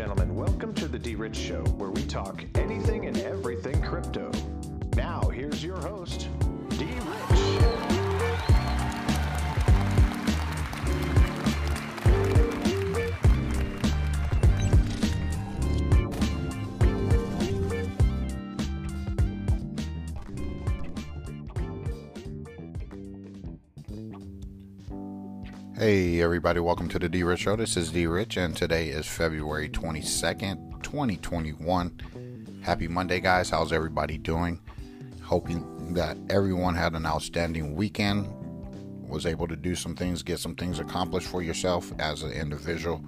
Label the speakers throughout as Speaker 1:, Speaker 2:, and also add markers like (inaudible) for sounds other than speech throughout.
Speaker 1: gentlemen, welcome to the D Rich Show, where we talk anything and everything crypto. Now, here's your host,
Speaker 2: Hey, everybody, welcome to the D Rich Show. This is D Rich, and today is February 22nd, 2021. Happy Monday, guys. How's everybody doing? Hoping that everyone had an outstanding weekend, was able to do some things, get some things accomplished for yourself as an individual.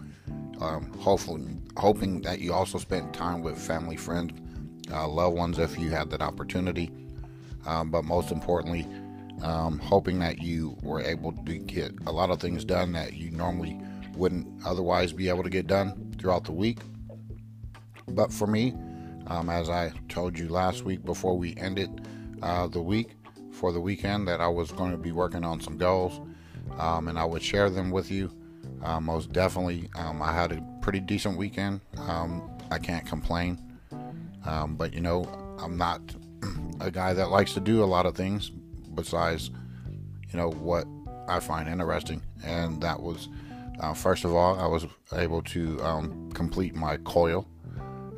Speaker 2: Um, hopefully, hoping that you also spent time with family, friends, uh, loved ones if you had that opportunity. Um, but most importantly, um, hoping that you were able to get a lot of things done that you normally wouldn't otherwise be able to get done throughout the week. But for me, um, as I told you last week before we ended uh, the week for the weekend, that I was going to be working on some goals um, and I would share them with you. Uh, most definitely, um, I had a pretty decent weekend. Um, I can't complain. Um, but you know, I'm not (clears throat) a guy that likes to do a lot of things, besides, you know, what I find interesting. And that was, uh, first of all, I was able to um, complete my coil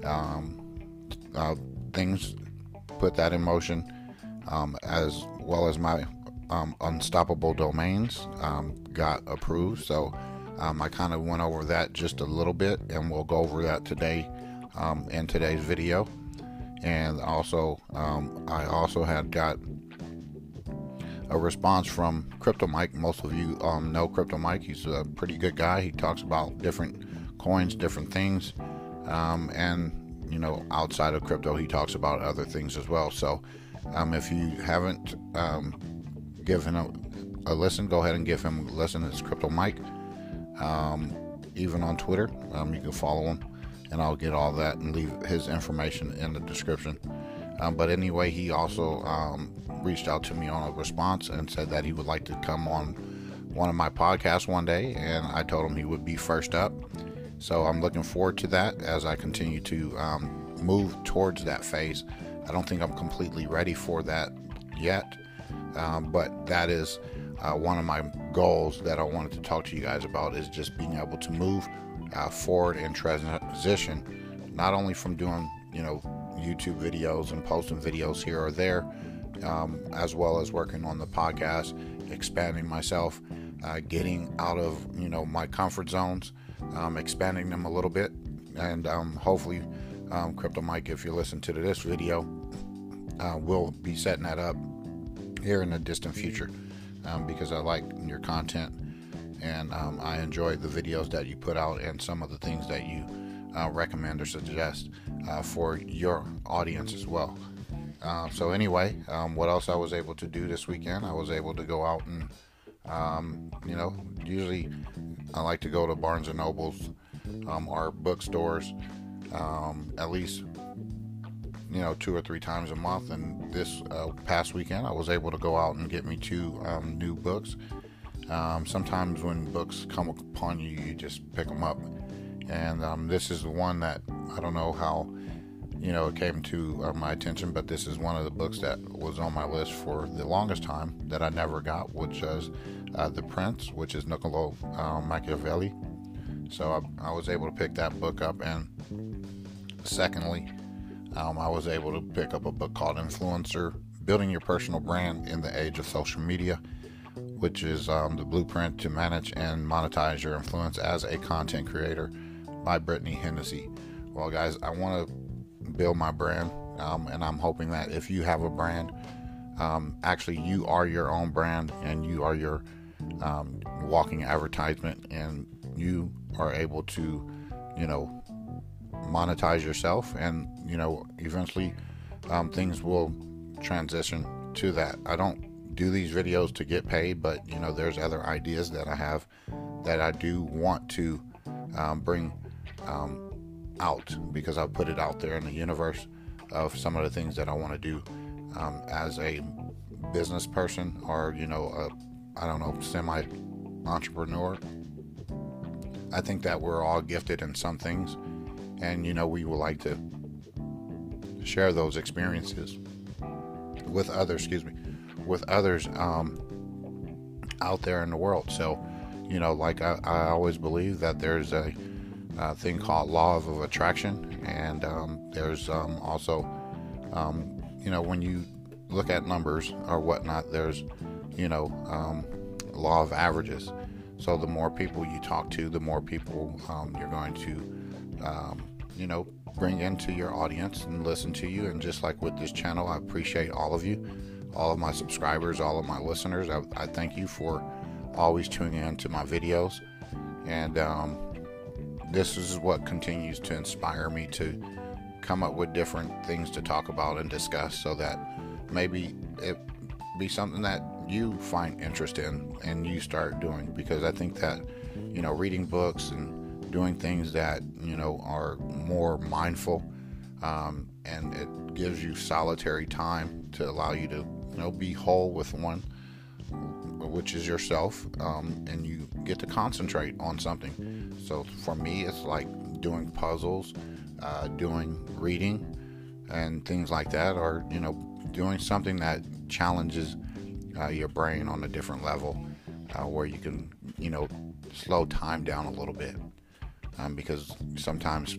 Speaker 2: um, uh, things, put that in motion, um, as well as my um, unstoppable domains um, got approved. So um, I kind of went over that just a little bit, and we'll go over that today in today's video. And also, I also had got a response from Crypto Mike. Most of you um, know Crypto Mike. He's a pretty good guy. He talks about different coins, different things, um, and you know, outside of crypto, he talks about other things as well. So, um, if you haven't um, given a, a, listen, go ahead and give him a listen. It's Crypto Mike. Um, even on Twitter, um, you can follow him, and I'll get all that and leave his information in the description. Um, but anyway, he also um, reached out to me on a response and said that he would like to come on one of my podcasts one day, and I told him he would be first up. So I'm looking forward to that as I continue to um, move towards that phase. I don't think I'm completely ready for that yet, um, but that is uh, one of my goals that I wanted to talk to you guys about is just being able to move uh, forward and transition, not only from doing you know YouTube videos and posting videos here or there, um, as well as working on the podcast, expanding myself, uh, getting out of you know my comfort zones, um, expanding them a little bit, and um, hopefully, um, Crypto Mike, if you listen to this video, uh, will be setting that up here in the distant future um, because I like your content. And um, I enjoy the videos that you put out and some of the things that you uh, recommend or suggest uh, for your audience as well. Uh, so anyway, um, what else I was able to do this weekend? I was able to go out and, um, you know, usually I like to go to Barnes and Nobles um, or bookstores um, at least, you know, two or three times a month. And this uh, past weekend, I was able to go out and get me two um, new books. Sometimes when books come upon you, you just pick them up and um, this is the one that I don't know how you know it came to uh, my attention, but this is one of the books that was on my list for the longest time that I never got, which was uh, The Prince, which is Niccolo uh, Machiavelli. So I, I, was able to pick that book up, and secondly, um, I was able to pick up a book called Influencer: Building Your Personal Brand in the Age of Social Media which is um, the blueprint to manage and monetize your influence as a content creator by Brittany Hennessy. Well, guys, I want to build my brand, um, and I'm hoping that if you have a brand, um, actually you are your own brand and you are your um, walking advertisement, and you are able to, you know, monetize yourself, and you know, eventually um, things will transition to that. I don't do these videos to get paid, but you know, there's other ideas that I have that I do want to um, bring um, out because I put it out there in the universe of some of the things that I want to do um, as a business person or you know I don't know semi entrepreneur. I think that we're all gifted in some things, and you know we would like to share those experiences with others. Excuse me, with others um, out there in the world. So, you know, like I, I always believe that there's a, a, thing called law of attraction, and um, there's um, also, um, you know, when you look at numbers or whatnot, there's, you know, um, law of averages. So the more people you talk to, the more people um, you're going to, you know, bring into your audience and listen to you. And just like with this channel, I appreciate all of you, all of my subscribers, all of my listeners. I, I thank you for always tuning in to my videos. And um, this is what continues to inspire me to come up with different things to talk about and discuss so that maybe it be something that you find interest in and you start doing because I think that you know reading books and doing things that you know are more mindful, um, and it gives you solitary time to allow you to you know be whole with one, which is yourself, um, and you get to concentrate on something. So for me, it's like doing puzzles, uh, doing reading, and things like that, or you know doing something that challenges uh, your brain on a different level, uh, where you can you know slow time down a little bit um, because sometimes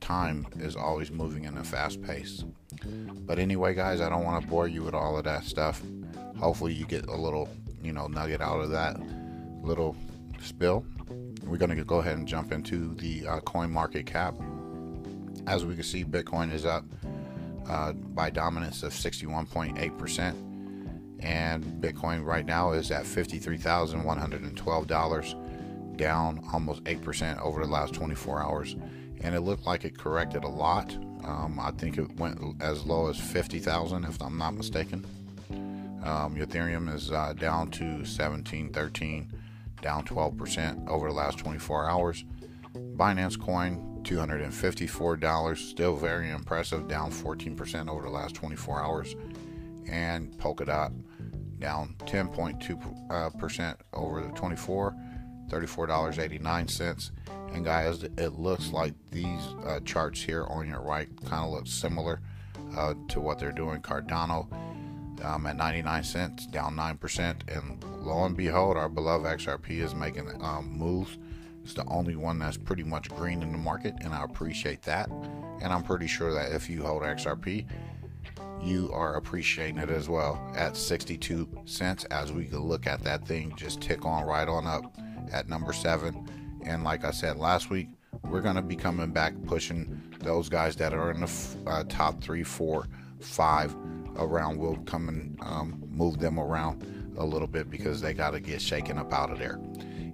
Speaker 2: time is always moving in a fast pace. But anyway, guys, I don't want to bore you with all of that stuff. Hopefully, you get a little, you know, nugget out of that little spill. We're going to go ahead and jump into the uh, coin market cap. As we can see, Bitcoin is up uh, by dominance of 61.8%. And Bitcoin right now is at $53,112 down almost 8% over the last 24 hours. And it looked like it corrected a lot. Um, I think it went as low as 50,000, if I'm not mistaken. Um, Ethereum is uh, down to 1713, down 12% over the last 24 hours. Binance Coin, $254, still very impressive, down 14% over the last 24 hours. And Polkadot, down 10.2% uh, over the 24 $34.89. And guys, it looks like these uh, charts here on your right kind of look similar uh, to what they're doing. Cardano um, at 99 cents, down 9%. And lo and behold, our beloved XRP is making um, moves. It's the only one that's pretty much green in the market, and I appreciate that. And I'm pretty sure that if you hold XRP, you are appreciating it as well at 62 cents as we look at that thing just tick on right on up at number seven. And like I said last week, we're going to be coming back pushing those guys that are in the uh, top three, four, five around. We'll come and um, move them around a little bit because they got to get shaken up out of there.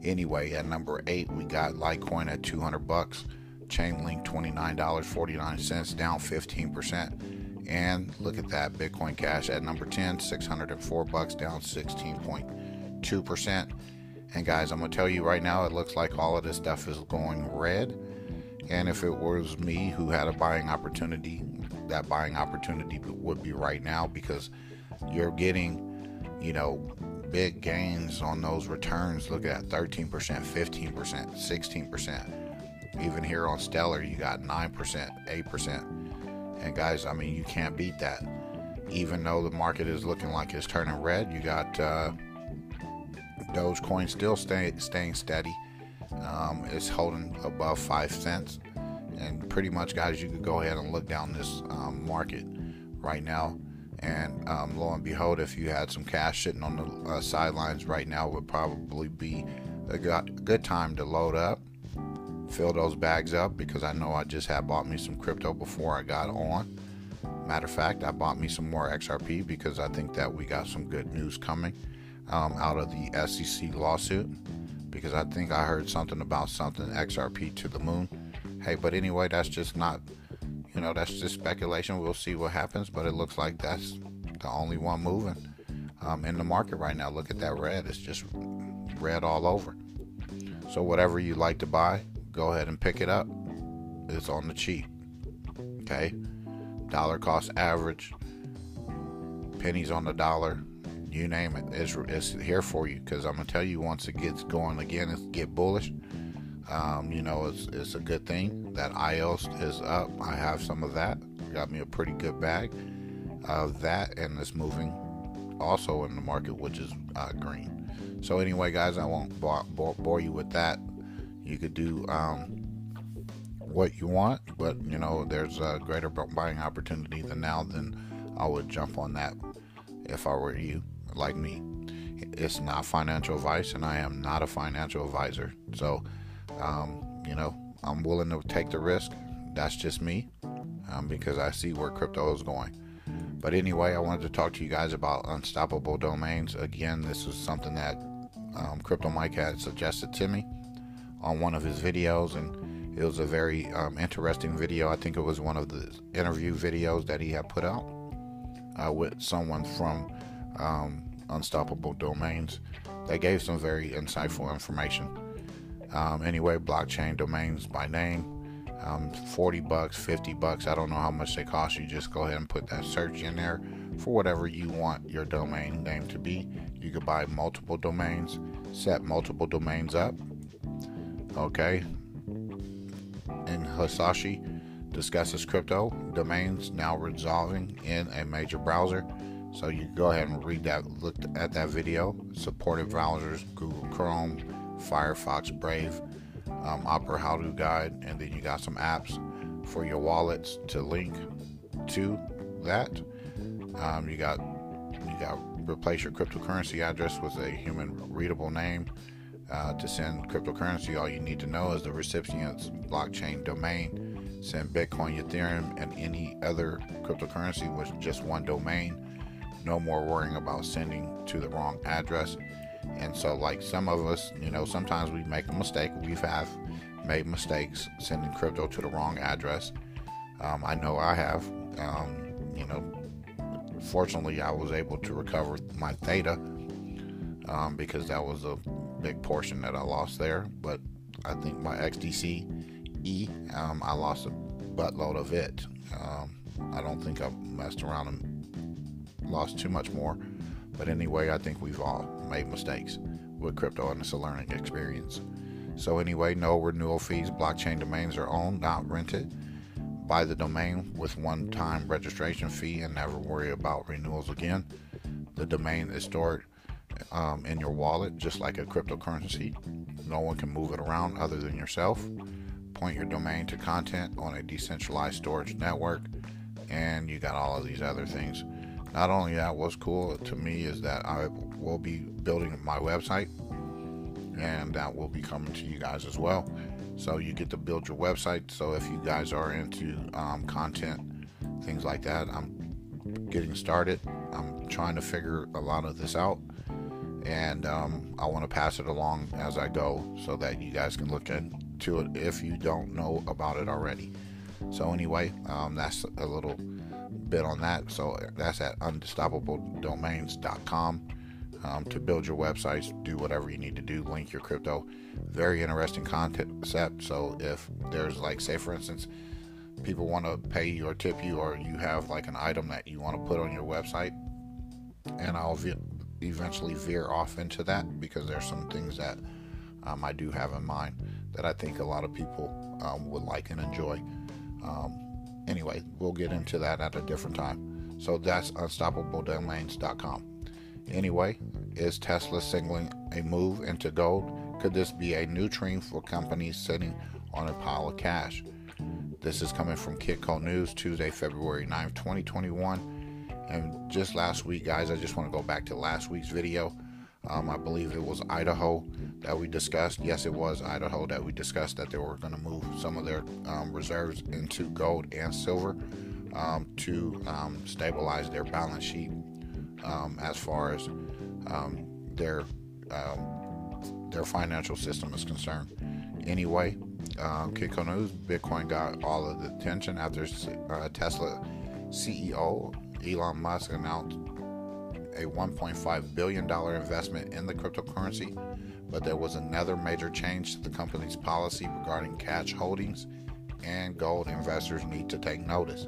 Speaker 2: Anyway, at number eight, we got Litecoin at 200 bucks, Chainlink $29.49, down 15%. And look at that, Bitcoin Cash at number 10, 604 bucks, down 16.2%. And guys, I'm gonna tell you right now, it looks like all of this stuff is going red. And if it was me who had a buying opportunity, that buying opportunity would be right now because you're getting, you know, big gains on those returns. Look at 13%, 15%, 16%. Even here on Stellar, you got 9%, 8%. And guys, I mean, you can't beat that. Even though the market is looking like it's turning red, you got uh, Dogecoin still stay, staying steady. Um, it's holding above five cents, and pretty much, guys, you could go ahead and look down this um, market right now. And um, lo and behold, if you had some cash sitting on the uh, sidelines right now, would probably be a good time to load up, fill those bags up because I know I just had bought me some crypto before I got on. Matter of fact, I bought me some more XRP because I think that we got some good news coming um, out of the SEC lawsuit because I think I heard something about something XRP to the moon. Hey, but anyway, that's just not, you know, that's just speculation. We'll see what happens, but it looks like that's the only one moving um, in the market right now. Look at that red, it's just red all over. So, whatever you like to buy, go ahead and pick it up. It's on the cheap. Okay, dollar cost average, pennies on the dollar you name it, it's, it's here for you. Because I'm gonna tell you, once it gets going again, it get bullish. Um, you know, it's, it's a good thing that IOS is up. I have some of that. Got me a pretty good bag of that, and it's moving also in the market, which is uh, green. So anyway, guys, I won't bore, bore, bore you with that. You could do um, what you want, but you know, there's a greater buying opportunity than now. Then I would jump on that if I were you, like me. It's not financial advice, and I am not a financial advisor. So, um, you know, I'm willing to take the risk. That's just me um, because I see where crypto is going. But anyway, I wanted to talk to you guys about unstoppable domains. Again, this is something that um, Crypto Mike had suggested to me on one of his videos, and it was a very um, interesting video. I think it was one of the interview videos that he had put out uh, with someone from um, Unstoppable Domains that gave some very insightful information. Um, anyway, blockchain domains by name. Um, 40 bucks, 50 bucks. I don't know how much they cost you. Just go ahead and put that search in there for whatever you want your domain name to be. You could buy multiple domains, set multiple domains up. Okay. And Hisashi discusses crypto domains now resolving in a major browser. So you go ahead and read that, look at that video. Supported browsers Google Chrome, Firefox, Brave, um, Opera How To Guide, and then you got some apps for your wallets to link to that. Um, you got you got replace your cryptocurrency address with a human readable name. Uh, to send cryptocurrency, all you need to know is the recipient's blockchain domain. Send Bitcoin, Ethereum, and any other cryptocurrency with just one domain. No more worrying about sending to the wrong address. And so, like some of us, you know, sometimes we make a mistake. We've have made mistakes sending crypto to the wrong address. Um, I know I have. Um, you know, fortunately, I was able to recover my theta um, because that was a big portion that I lost there. But I think my XDC E, um, I lost a buttload of it. Um, I don't think I messed around and lost too much more. But anyway, I think we've all made mistakes with crypto and it's a learning experience. So, anyway, no renewal fees. Blockchain domains are owned, not rented. Buy the domain with one time registration fee and never worry about renewals again. The domain is stored um, in your wallet just like a cryptocurrency. No one can move it around other than yourself. Point your domain to content on a decentralized storage network, and you got all of these other things. Not only that, what's cool to me is that I will be building my website, and that will be coming to you guys as well. So you get to build your website. So if you guys are into um, content, things like that, I'm getting started. I'm trying to figure a lot of this out, and um, I want to pass it along as I go, so that you guys can look into it if you don't know about it already. So anyway, um, that's a little bit on that. So that's at unstoppabledomains.com um, to build your websites, do whatever you need to do, link your crypto. Very interesting concept. So if there's like, say for instance, people want to pay you or tip you, or you have like an item that you want to put on your website, and I'll ve- eventually veer off into that because there's some things that um, I do have in mind that I think a lot of people um, would like and enjoy. Um, anyway, we'll get into that at a different time. So that's unstoppabledomains.com. Anyway, is Tesla signaling a move into gold? Could this be a new trend for companies sitting on a pile of cash? This is coming from Kitco News, Tuesday, February 9th, 2021. And just last week, guys, I just want to go back to last week's video. Um, I believe it was Idaho that we discussed. Yes, it was Idaho that we discussed that they were going to move some of their um, reserves into gold and silver um, to um, stabilize their balance sheet um, as far as um, their their financial system is concerned. Anyway, News, Bitcoin got all of the attention after uh, Tesla CEO Elon Musk announced a $1.5 billion investment in the cryptocurrency, but there was another major change to the company's policy regarding cash holdings, and gold investors need to take notice.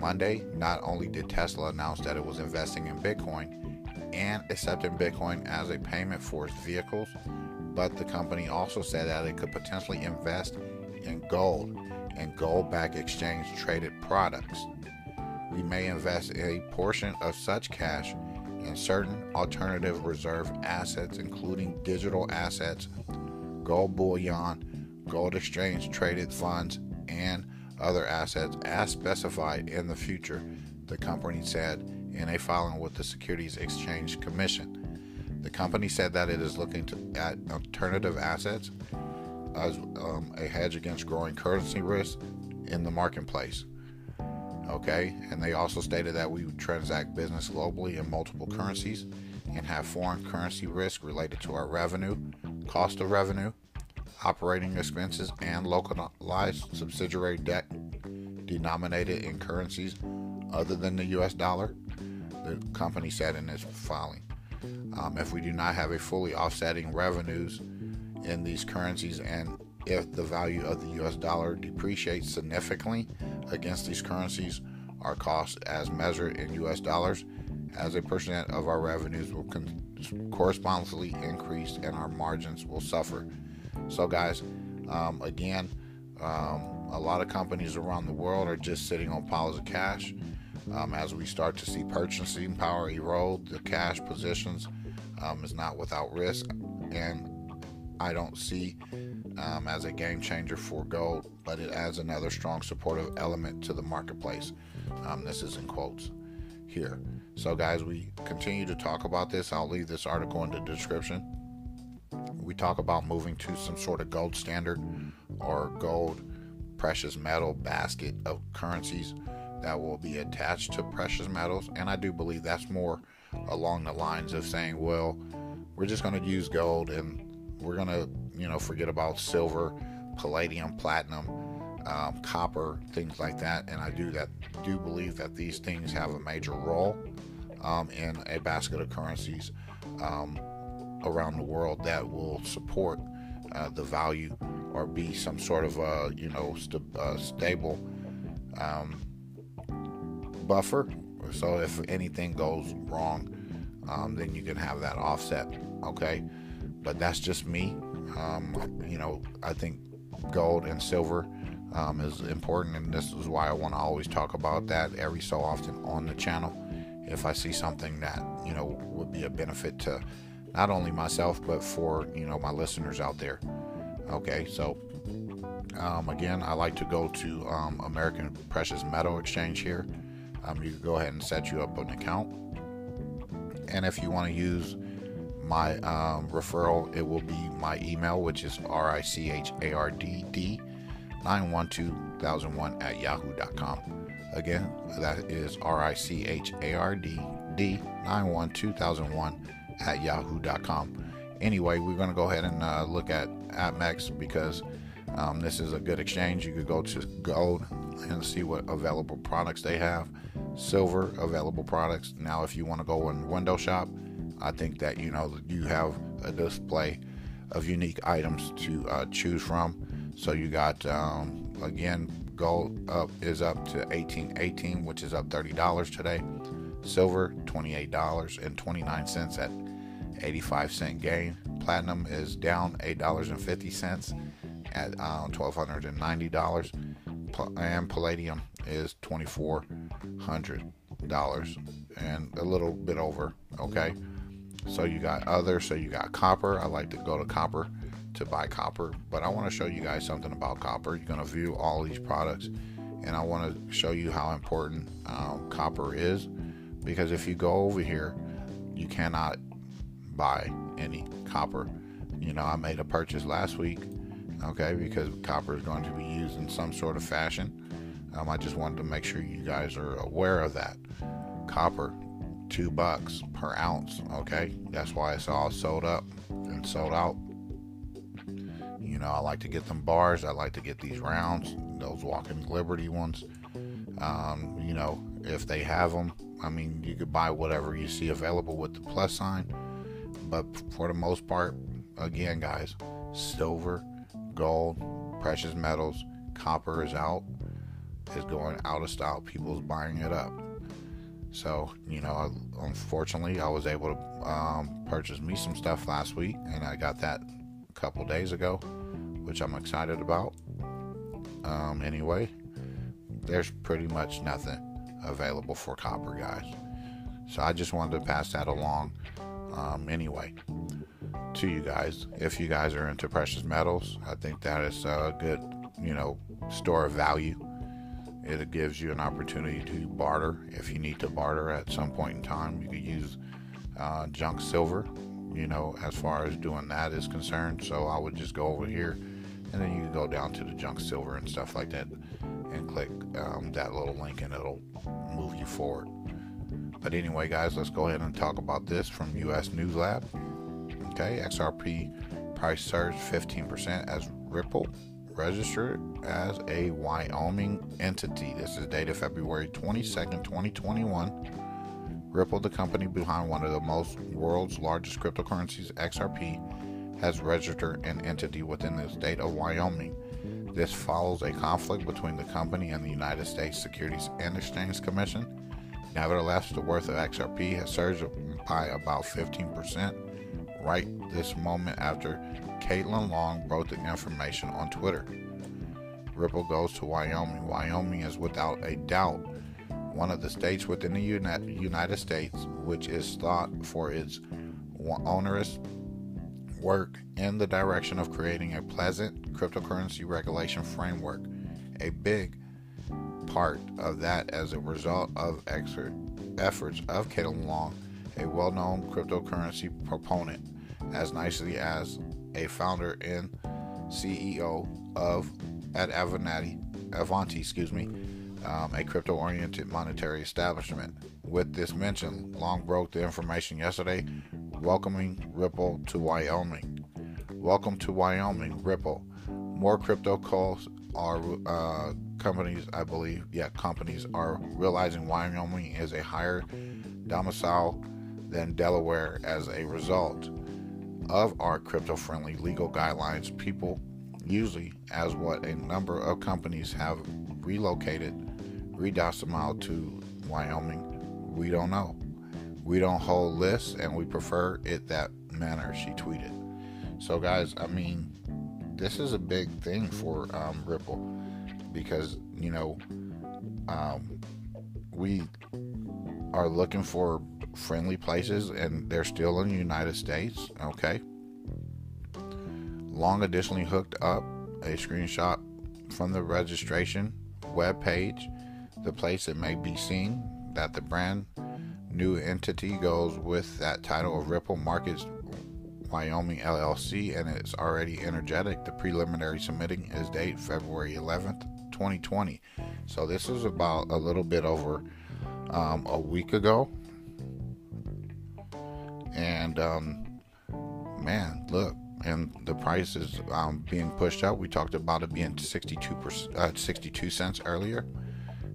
Speaker 2: Monday, not only did Tesla announce that it was investing in Bitcoin and accepting Bitcoin as a payment for its vehicles, but the company also said that it could potentially invest in gold and gold backed exchange traded products. We may invest a portion of such cash in certain alternative reserve assets, including digital assets, gold bullion, gold exchange traded funds, and other assets as specified in the future, the company said in a filing with the Securities Exchange Commission. The company said that it is looking at alternative assets as um, a hedge against growing currency risk in the marketplace. Okay, and they also stated that we transact business globally in multiple currencies and have foreign currency risk related to our revenue, cost of revenue, operating expenses, and localized subsidiary debt denominated in currencies other than the US dollar, the company said in its filing. Um, if we do not have a fully offsetting revenues in these currencies and if the value of the US dollar depreciates significantly against these currencies, our costs as measured in US dollars as a percent of our revenues will con- correspondingly increase and our margins will suffer. So, guys, um, again, um, a lot of companies around the world are just sitting on piles of cash. Um, as we start to see purchasing power erode, the cash positions um, is not without risk, and I don't see um, as a game changer for gold, but it adds another strong supportive element to the marketplace. Um, this is in quotes here. So, guys, we continue to talk about this. I'll leave this article in the description. We talk about moving to some sort of gold standard or gold precious metal basket of currencies that will be attached to precious metals. And I do believe that's more along the lines of saying, well, we're just going to use gold and we're going to, you know, forget about silver, palladium, platinum, um, copper, things like that. And I do that do believe that these things have a major role um, in a basket of currencies um, around the world that will support uh, the value or be some sort of you know st- uh, stable um, buffer. So if anything goes wrong, um, then you can have that offset. Okay, but that's just me. Um, you know, I think gold and silver um, is important, and this is why I want to always talk about that every so often on the channel. If I see something that you know would be a benefit to not only myself but for you know my listeners out there. Okay, so um, again, I like to go to um, American Precious Metal Exchange here. Um, you can go ahead and set you up an account, and if you want to use my um, referral, it will be my email, which is r i c h a r d d 912001 at yahoo.com. Again, that is r i c h a r d d 912001 at yahoo.com. Anyway, we're going to go ahead and uh, look at APMEX because um, this is a good exchange. You could go to gold and see what available products they have, silver available products. Now, if you want to go in window shop, I think that you know you have a display of unique items to uh, choose from. So you got um, again gold up is up to 1818, which is up $30 today. Silver $28.29 at 85 cent gain. Platinum is down $8.50 at uh, $1,290. And palladium is $2,400 and a little bit over. Okay. So you got other, so you got copper. I like to go to copper to buy copper, but I want to show you guys something about copper. You're going to view all these products, and I want to show you how important um, copper is because if you go over here, you cannot buy any copper. You know, I made a purchase last week, okay, because copper is going to be used in some sort of fashion. Um, I just wanted to make sure you guys are aware of that. Copper, two bucks per ounce, okay? That's why it's all sold up and sold out. You know, I like to get them bars. I like to get these rounds, those Walking Liberty ones. Um, you know, if they have them, I mean, you could buy whatever you see available with the plus sign. But for the most part, again, guys, silver, gold, precious metals, copper is out, is going out of style. People's buying it up. So, you know, unfortunately, I was able to um, purchase me some stuff last week, and I got that a couple days ago, which I'm excited about. Um, anyway, there's pretty much nothing available for copper, guys. So I just wanted to pass that along um, anyway to you guys. If you guys are into precious metals, I think that is a good, you know, store of value. It gives you an opportunity to barter. If you need to barter at some point in time, you could use uh, junk silver, you know, as far as doing that is concerned. So I would just go over here and then you can go down to the junk silver and stuff like that and click um, that little link and it'll move you forward. But anyway, guys, let's go ahead and talk about this from US News Lab. Okay, XRP price surged 15% as Ripple registered as a Wyoming entity. This is dated February 22nd, 2021. Ripple, the company behind one of the most world's largest cryptocurrencies, XRP, has registered an entity within the state of Wyoming. This follows a conflict between the company and the United States Securities and Exchange Commission. Nevertheless, the worth of XRP has surged by about 15% right this moment after Caitlin Long wrote the information on Twitter. Ripple goes to Wyoming. Wyoming is without a doubt one of the states within the United States which is thought for its onerous work in the direction of creating a pleasant cryptocurrency regulation framework. A big part of that as a result of efforts of Caitlin Long, a well known cryptocurrency proponent, as nicely as a founder and CEO of at Avanti, Avanti, excuse me, um, a crypto oriented monetary establishment. With this mention, Long broke the information yesterday, welcoming Ripple to Wyoming. Welcome to Wyoming, Ripple. More crypto calls are uh, companies, I believe, yeah, companies are realizing Wyoming is a higher domicile than Delaware as a result of our crypto friendly legal guidelines. People usually, as what a number of companies have relocated redomiciled to Wyoming? We don't know. We don't hold lists and we prefer it that manner, she tweeted. So, guys, I mean, this is a big thing for um, Ripple because, you know, um, we are looking for friendly places and they're still in the United States, okay? Long additionally hooked up a screenshot from the registration web page the place it may be seen that the brand new entity goes with that title of Ripple Markets Wyoming LLC and it's already energetic. The preliminary submitting is date February 11th, 2020. So this is about a little bit over um, a week ago. And um, man, look, and the price is um, being pushed out. We talked about it being 62 uh, 62 cents earlier.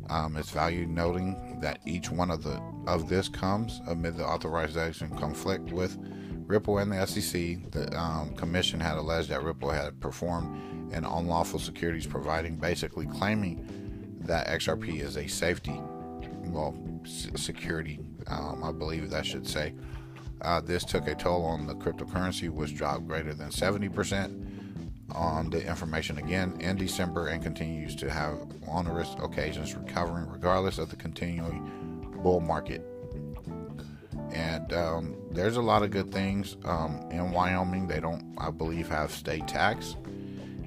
Speaker 2: Um, it's value noting that each one of the of this comes amid the authorization conflict with Ripple and the SEC. The um, commission had alleged that Ripple had performed an unlawful securities providing, basically claiming that XRP is a safety, well, security, um, I believe that should say. Uh, this took a toll on the cryptocurrency, which dropped greater than 70% on the information again in December and continues to have onerous occasions recovering regardless of the continuing bull market. And um, there's a lot of good things um, in Wyoming. They don't, I believe, have state tax.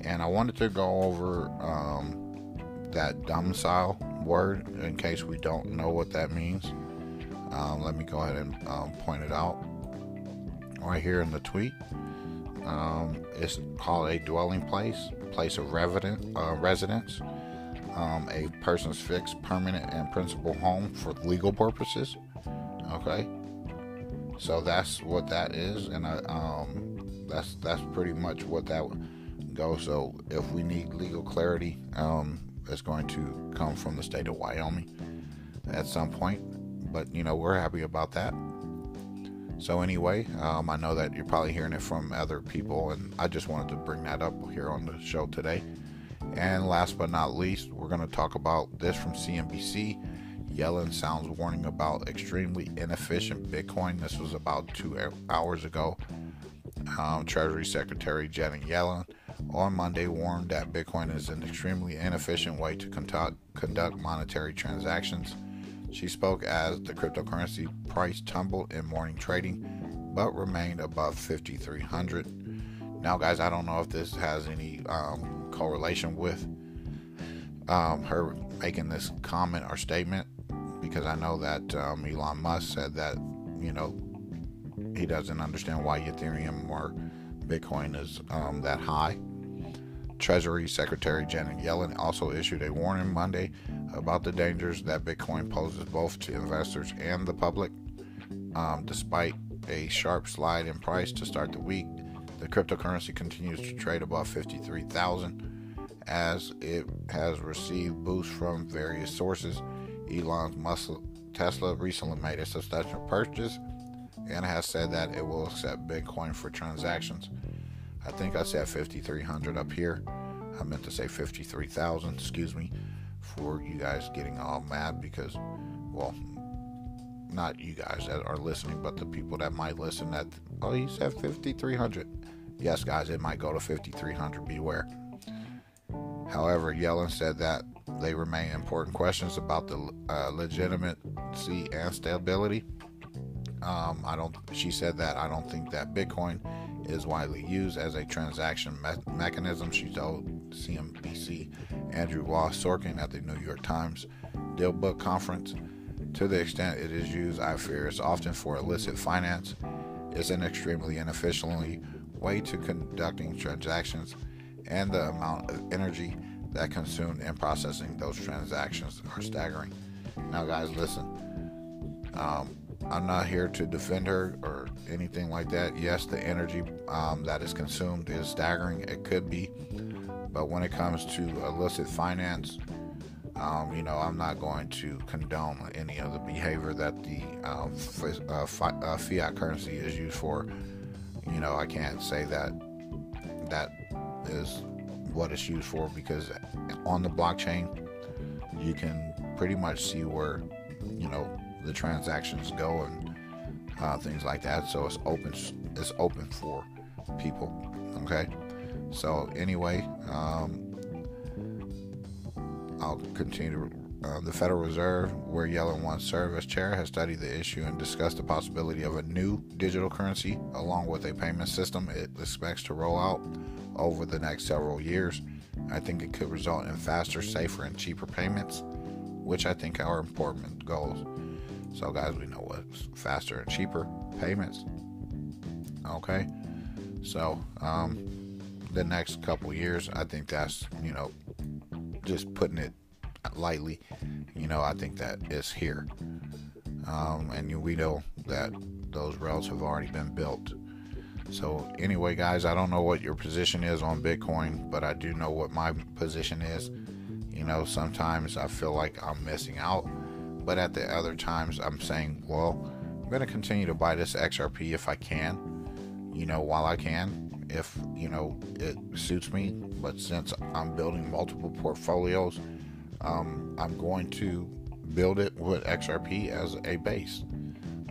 Speaker 2: And I wanted to go over um, that domicile word in case we don't know what that means. Um, let me go ahead and um, point it out right here in the tweet. Um, it's called a dwelling place, place of resident, uh, residence, a person's fixed, permanent, and principal home for legal purposes. Okay, so that's what that is, and I, um, that's that's pretty much what that goes. So if we need legal clarity, um, it's going to come from the state of Wyoming at some point. But you know we're happy about that. So, anyway, um, I know that you're probably hearing it from other people, and I just wanted to bring that up here on the show today. And last but not least, we're going to talk about this from CNBC. Yellen sounds warning about extremely inefficient Bitcoin. This was about two hours ago. Um, Treasury Secretary Janet Yellen on Monday warned that Bitcoin is an extremely inefficient way to conduct, conduct monetary transactions. She spoke as the cryptocurrency price tumbled in morning trading but remained above 5,300. Now, guys, I don't know if this has any um, correlation with um, her making this comment or statement because I know that um, Elon Musk said that, you know, he doesn't understand why Ethereum or Bitcoin is um, that high. Treasury Secretary Janet Yellen also issued a warning Monday about the dangers that Bitcoin poses both to investors and the public. Um, despite a sharp slide in price to start the week, the cryptocurrency continues to trade above 53,000 as it has received boosts from various sources. Elon Musk Tesla recently made a substantial purchase and has said that it will accept Bitcoin for transactions. I think I said 5,300 up here. I meant to say 53,000, excuse me, for you guys getting all mad because, well, not you guys that are listening, but the people that might listen that, oh, he said 5,300. Yes, guys, it might go to 5,300. Beware. However, Yellen said that they remain important questions about the uh, legitimacy and stability. Um, I don't. She said that I don't think that Bitcoin is widely used as a transaction me- mechanism. She told CNBC Andrew Ross Sorkin at the New York Times DealBook Conference. To the extent it is used, I fear it's often for illicit finance. It's an extremely inefficiently way to conducting transactions and the amount of energy that consumed in processing those transactions are staggering. Now, guys, listen. Um, I'm not here to defend her or anything like that. Yes, the energy um, that is consumed is staggering. It could be, but when it comes to illicit finance, um, you know, I'm not going to condone any of the behavior that the um, f- uh, fi- uh, fiat currency is used for. You know, I can't say that that is what it's used for because on the blockchain you can pretty much see where you know the transactions go and uh, things like that. So it's open it's open for people okay? So anyway um, I'll continue uh, the Federal Reserve, where Yellen once served as chair, has studied the issue and discussed the possibility of a new digital currency along with a payment system it expects to roll out over the next several years. I think it could result in faster, safer, and cheaper payments, which I think are important goals. So, guys, we know what's faster and cheaper payments. Okay, so um, the next couple years, I think that's you know just putting it lightly. You know, I think that is here, um, and we know that those rails have already been built. So, anyway, guys, I don't know what your position is on Bitcoin, but I do know what my position is. You know, sometimes I feel like I'm missing out, but at the other times, I'm saying, well, I'm going to continue to buy this XRP if I can, you know, while I can, if, you know, it suits me. But since I'm building multiple portfolios, um, I'm going to build it with XRP as a base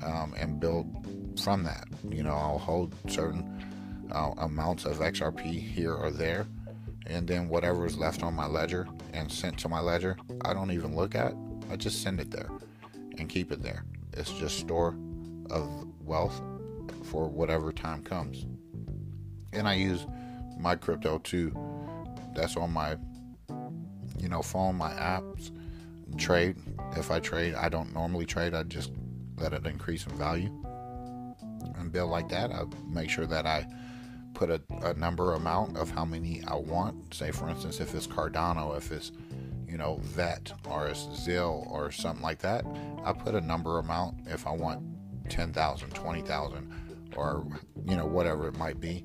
Speaker 2: um, and build from that. You know, I'll hold certain uh, amounts of XRP here or there, and then whatever is left on my ledger and sent to my ledger, I don't even look at. I just send it there and keep it there. It's just store of wealth for whatever time comes. And I use my crypto too. That's on my you know phone, my apps, trade. If I trade, I don't normally trade. I just let it increase in value and build like that. I make sure that I put a, a number amount of how many I want. Say, for instance, if it's Cardano, if it's you know Vet or it's Zill or something like that, I put a number amount if I want 10,000, 20,000, or you know whatever it might be.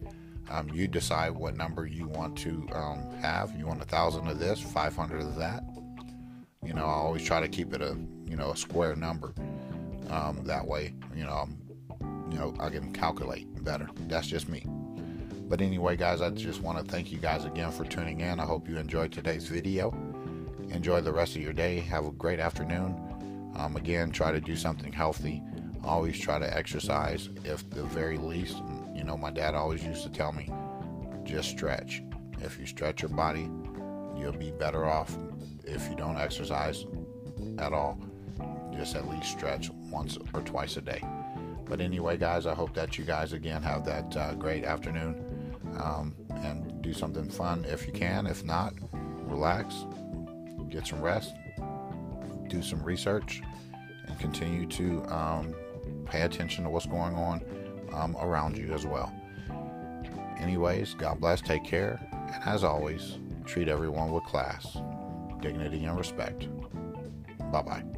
Speaker 2: Um, you decide what number you want to um, have. You want a thousand of this, 500 of that. You know, I always try to keep it a you know a square number. Um, that way, you know, I'm know, I can calculate better. That's just me. But anyway, guys, I just want to thank you guys again for tuning in. I hope you enjoyed today's video. Enjoy the rest of your day. Have a great afternoon. Um, again, try to do something healthy. Always try to exercise, if the very least, You know, my dad always used to tell me, just stretch. If you stretch your body, you'll be better off if you don't exercise at all. Just at least stretch once or twice a day. But anyway, guys, I hope that you guys again have that uh, great afternoon um, and do something fun if you can. If not, relax, get some rest, do some research, and continue to um, pay attention to what's going on um, around you as well. Anyways, God bless, take care, and as always, treat everyone with class, dignity, and respect. Bye bye.